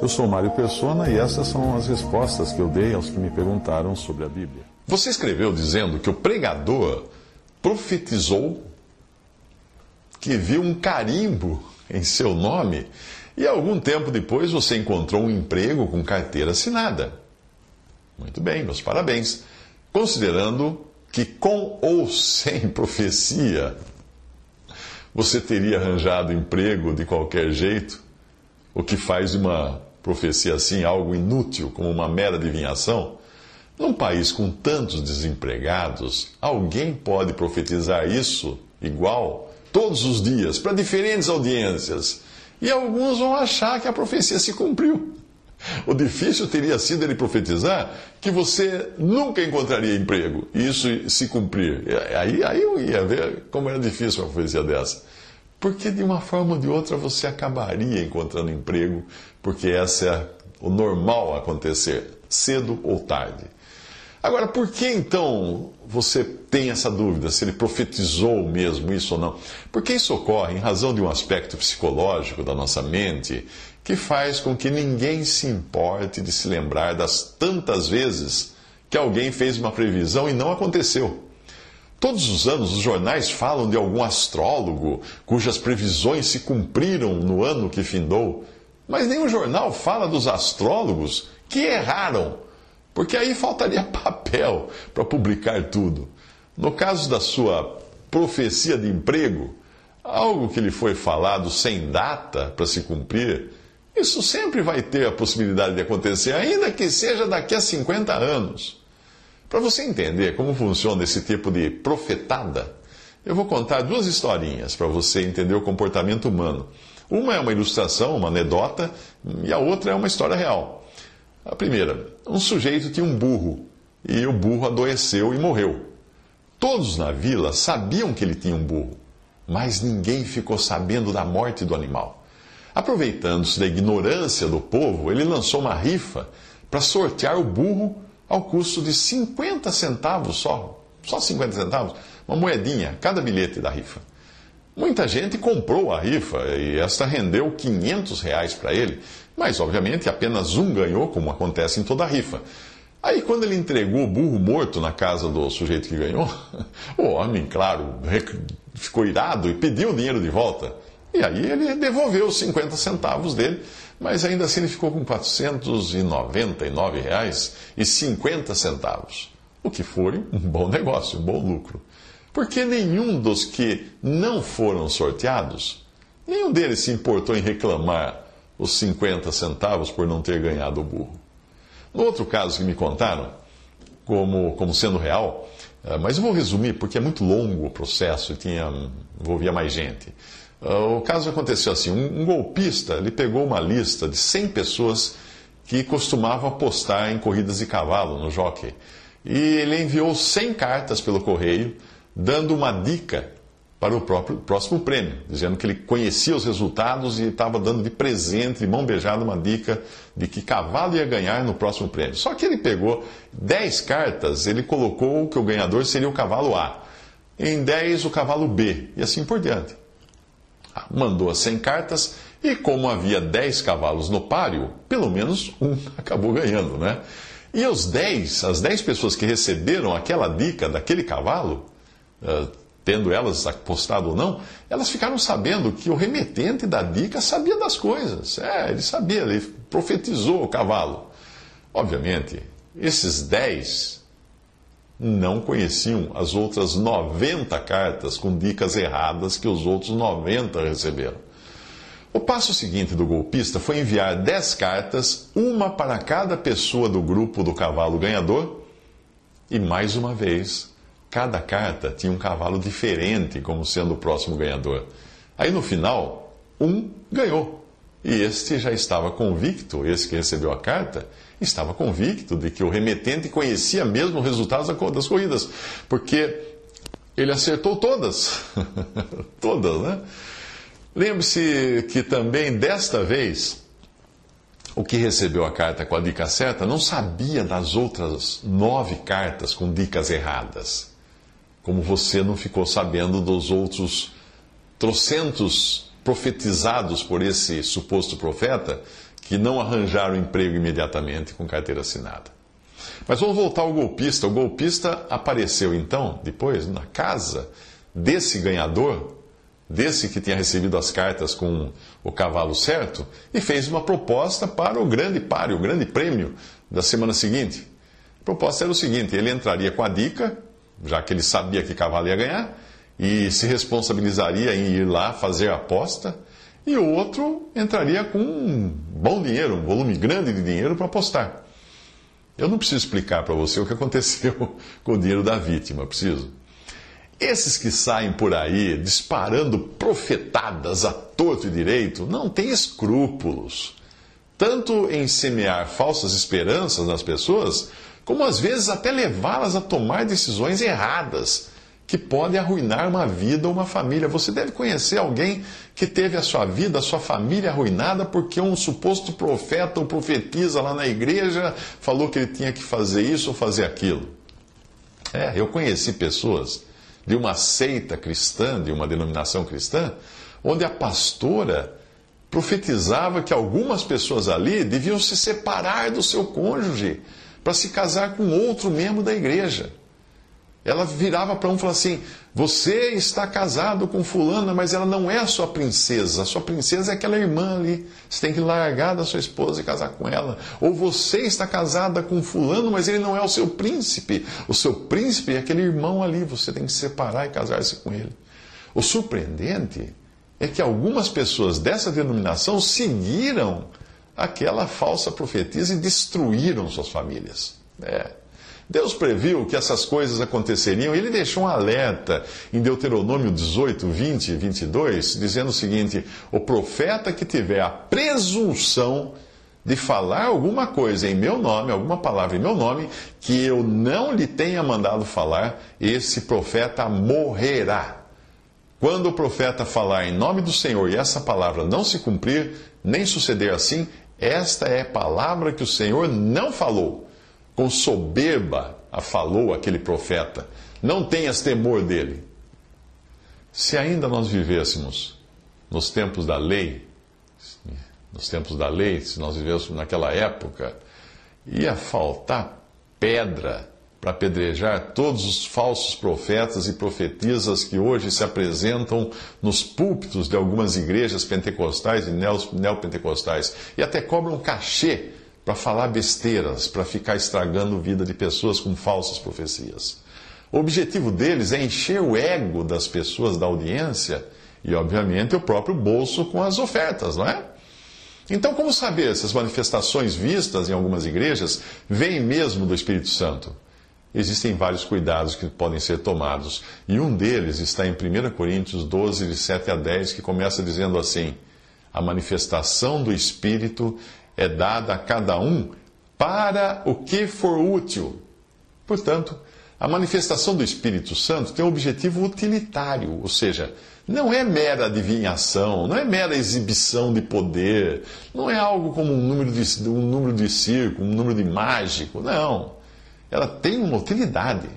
Eu sou Mário Persona e essas são as respostas que eu dei aos que me perguntaram sobre a Bíblia. Você escreveu dizendo que o pregador profetizou que viu um carimbo em seu nome e algum tempo depois você encontrou um emprego com carteira assinada. Muito bem, meus parabéns. Considerando que com ou sem profecia você teria arranjado emprego de qualquer jeito, o que faz de uma profecia assim algo inútil, como uma mera adivinhação. Num país com tantos desempregados, alguém pode profetizar isso igual todos os dias para diferentes audiências. E alguns vão achar que a profecia se cumpriu. O difícil teria sido ele profetizar que você nunca encontraria emprego e isso se cumprir. Aí, aí eu ia ver como era difícil uma profecia dessa. Porque de uma forma ou de outra você acabaria encontrando emprego, porque essa é o normal acontecer, cedo ou tarde. Agora, por que então você tem essa dúvida se ele profetizou mesmo isso ou não? Porque isso ocorre em razão de um aspecto psicológico da nossa mente que faz com que ninguém se importe de se lembrar das tantas vezes que alguém fez uma previsão e não aconteceu. Todos os anos os jornais falam de algum astrólogo cujas previsões se cumpriram no ano que findou, mas nenhum jornal fala dos astrólogos que erraram porque aí faltaria papel para publicar tudo. No caso da sua profecia de emprego, algo que lhe foi falado sem data para se cumprir, isso sempre vai ter a possibilidade de acontecer, ainda que seja daqui a 50 anos. Para você entender como funciona esse tipo de profetada, eu vou contar duas historinhas para você entender o comportamento humano. Uma é uma ilustração, uma anedota, e a outra é uma história real. A primeira, um sujeito tinha um burro e o burro adoeceu e morreu. Todos na vila sabiam que ele tinha um burro, mas ninguém ficou sabendo da morte do animal. Aproveitando-se da ignorância do povo, ele lançou uma rifa para sortear o burro ao custo de 50 centavos só, só 50 centavos, uma moedinha, cada bilhete da rifa. Muita gente comprou a rifa e esta rendeu 500 reais para ele, mas, obviamente, apenas um ganhou, como acontece em toda rifa. Aí, quando ele entregou o burro morto na casa do sujeito que ganhou, o homem, claro, ficou irado e pediu o dinheiro de volta. E aí ele devolveu os 50 centavos dele, mas ainda assim ele ficou com 499 reais e 50 centavos. O que foi um bom negócio, um bom lucro. Porque nenhum dos que não foram sorteados, nenhum deles se importou em reclamar os 50 centavos por não ter ganhado o burro. No outro caso que me contaram, como, como sendo real, eh, mas eu vou resumir porque é muito longo o processo e tinha, envolvia mais gente. Eh, o caso aconteceu assim: um, um golpista ele pegou uma lista de 100 pessoas que costumavam apostar em corridas de cavalo no jockey. E ele enviou 100 cartas pelo correio, dando uma dica para o próprio, próximo prêmio, dizendo que ele conhecia os resultados e estava dando de presente, de mão beijada, uma dica de que cavalo ia ganhar no próximo prêmio. Só que ele pegou 10 cartas, ele colocou que o ganhador seria o cavalo A, em 10 o cavalo B, e assim por diante. Ah, mandou as 100 cartas e, como havia 10 cavalos no páreo, pelo menos um acabou ganhando, né? E os 10, as 10 pessoas que receberam aquela dica daquele cavalo, uh, tendo elas apostado ou não, elas ficaram sabendo que o remetente da dica sabia das coisas. É, ele sabia, ele profetizou o cavalo. Obviamente, esses dez não conheciam as outras 90 cartas com dicas erradas que os outros 90 receberam. O passo seguinte do golpista foi enviar 10 cartas, uma para cada pessoa do grupo do cavalo ganhador, e mais uma vez Cada carta tinha um cavalo diferente como sendo o próximo ganhador. Aí no final, um ganhou. E este já estava convicto, esse que recebeu a carta, estava convicto de que o remetente conhecia mesmo os resultados das corridas, porque ele acertou todas. todas, né? Lembre-se que também desta vez, o que recebeu a carta com a dica certa não sabia das outras nove cartas com dicas erradas como você não ficou sabendo dos outros trocentos profetizados por esse suposto profeta que não arranjaram emprego imediatamente com carteira assinada. Mas vamos voltar ao golpista. O golpista apareceu então, depois, na casa desse ganhador, desse que tinha recebido as cartas com o cavalo certo, e fez uma proposta para o grande páreo, o grande prêmio da semana seguinte. A proposta era o seguinte: ele entraria com a dica, já que ele sabia que cavalo ia ganhar, e se responsabilizaria em ir lá fazer a aposta, e o outro entraria com um bom dinheiro, um volume grande de dinheiro para apostar. Eu não preciso explicar para você o que aconteceu com o dinheiro da vítima, preciso. Esses que saem por aí disparando profetadas a torto e direito não têm escrúpulos, tanto em semear falsas esperanças nas pessoas, como às vezes até levá-las a tomar decisões erradas que pode arruinar uma vida ou uma família. Você deve conhecer alguém que teve a sua vida, a sua família arruinada porque um suposto profeta ou profetisa lá na igreja falou que ele tinha que fazer isso ou fazer aquilo. É, eu conheci pessoas de uma seita cristã, de uma denominação cristã, onde a pastora profetizava que algumas pessoas ali deviam se separar do seu cônjuge para se casar com outro membro da igreja. Ela virava para um e falava assim: Você está casado com Fulana, mas ela não é a sua princesa. A sua princesa é aquela irmã ali. Você tem que largar da sua esposa e casar com ela. Ou você está casada com Fulano, mas ele não é o seu príncipe. O seu príncipe é aquele irmão ali. Você tem que se separar e casar-se com ele. O surpreendente é que algumas pessoas dessa denominação seguiram aquela falsa profetisa e destruíram suas famílias. É. Deus previu que essas coisas aconteceriam e ele deixou um alerta em Deuteronômio 18, 20 e 22, dizendo o seguinte: O profeta que tiver a presunção de falar alguma coisa em meu nome, alguma palavra em meu nome, que eu não lhe tenha mandado falar, esse profeta morrerá. Quando o profeta falar em nome do Senhor e essa palavra não se cumprir, nem suceder assim, esta é palavra que o Senhor não falou com soberba falou aquele profeta: Não tenhas temor dele. Se ainda nós vivêssemos nos tempos da lei, nos tempos da lei, se nós vivêssemos naquela época, ia faltar pedra para apedrejar todos os falsos profetas e profetisas que hoje se apresentam nos púlpitos de algumas igrejas pentecostais e neopentecostais e até cobram cachê para falar besteiras, para ficar estragando vida de pessoas com falsas profecias. O objetivo deles é encher o ego das pessoas da audiência e, obviamente, o próprio bolso com as ofertas, não é? Então, como saber se as manifestações vistas em algumas igrejas vêm mesmo do Espírito Santo? Existem vários cuidados que podem ser tomados, e um deles está em 1 Coríntios 12, de 7 a 10, que começa dizendo assim: A manifestação do Espírito é dada a cada um para o que for útil. Portanto, a manifestação do Espírito Santo tem um objetivo utilitário, ou seja, não é mera adivinhação, não é mera exibição de poder, não é algo como um número de, um número de circo, um número de mágico, não. Ela tem uma utilidade.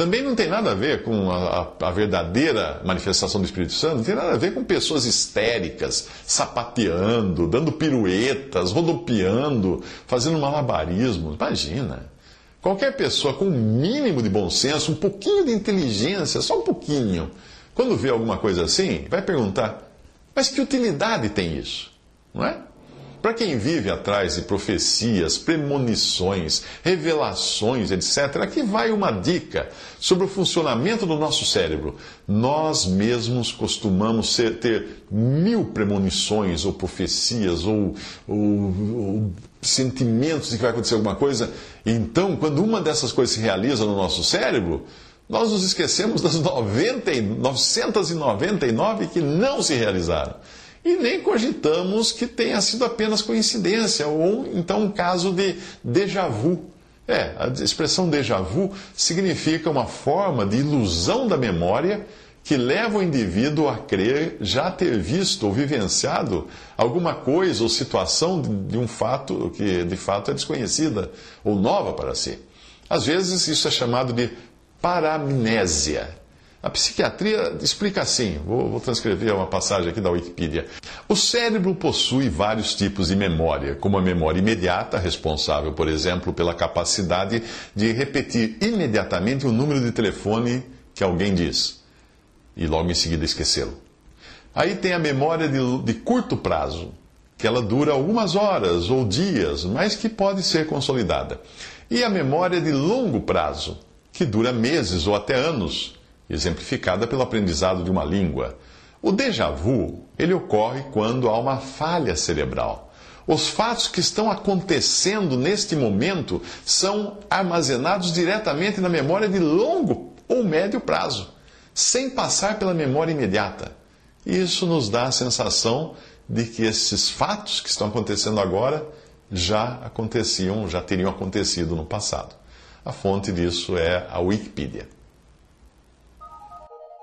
Também não tem nada a ver com a, a, a, verdadeira manifestação do Espírito Santo, não tem nada a ver com pessoas histéricas, sapateando, dando piruetas, rodopiando, fazendo malabarismo. Imagina. Qualquer pessoa com um mínimo de bom senso, um pouquinho de inteligência, só um pouquinho, quando vê alguma coisa assim, vai perguntar: mas que utilidade tem isso? Não é? Para quem vive atrás de profecias, premonições, revelações, etc., aqui vai uma dica sobre o funcionamento do nosso cérebro. Nós mesmos costumamos ser, ter mil premonições, ou profecias, ou, ou, ou sentimentos de que vai acontecer alguma coisa. Então, quando uma dessas coisas se realiza no nosso cérebro, nós nos esquecemos das 90, 999 que não se realizaram e nem cogitamos que tenha sido apenas coincidência ou então um caso de déjà vu. É, a expressão déjà vu significa uma forma de ilusão da memória que leva o indivíduo a crer já ter visto ou vivenciado alguma coisa ou situação de um fato que de fato é desconhecida ou nova para si. Às vezes isso é chamado de paramnésia. A psiquiatria explica assim: vou, vou, transcrever uma passagem aqui da Wikipedia. O cérebro possui vários tipos de memória, como a memória imediata, responsável, por exemplo, pela capacidade de repetir imediatamente o número de telefone que alguém diz e logo em seguida esquecê-lo. Aí tem a memória de, de curto prazo, que ela dura algumas horas ou dias, mas que pode ser consolidada. E a memória de longo prazo, que dura meses ou até anos exemplificada pelo aprendizado de uma língua. O déjà vu, ele ocorre quando há uma falha cerebral. Os fatos que estão acontecendo neste momento são armazenados diretamente na memória de longo ou médio prazo, sem passar pela memória imediata. Isso nos dá a sensação de que esses fatos que estão acontecendo agora já aconteciam, já teriam acontecido no passado. A fonte disso é a Wikipedia.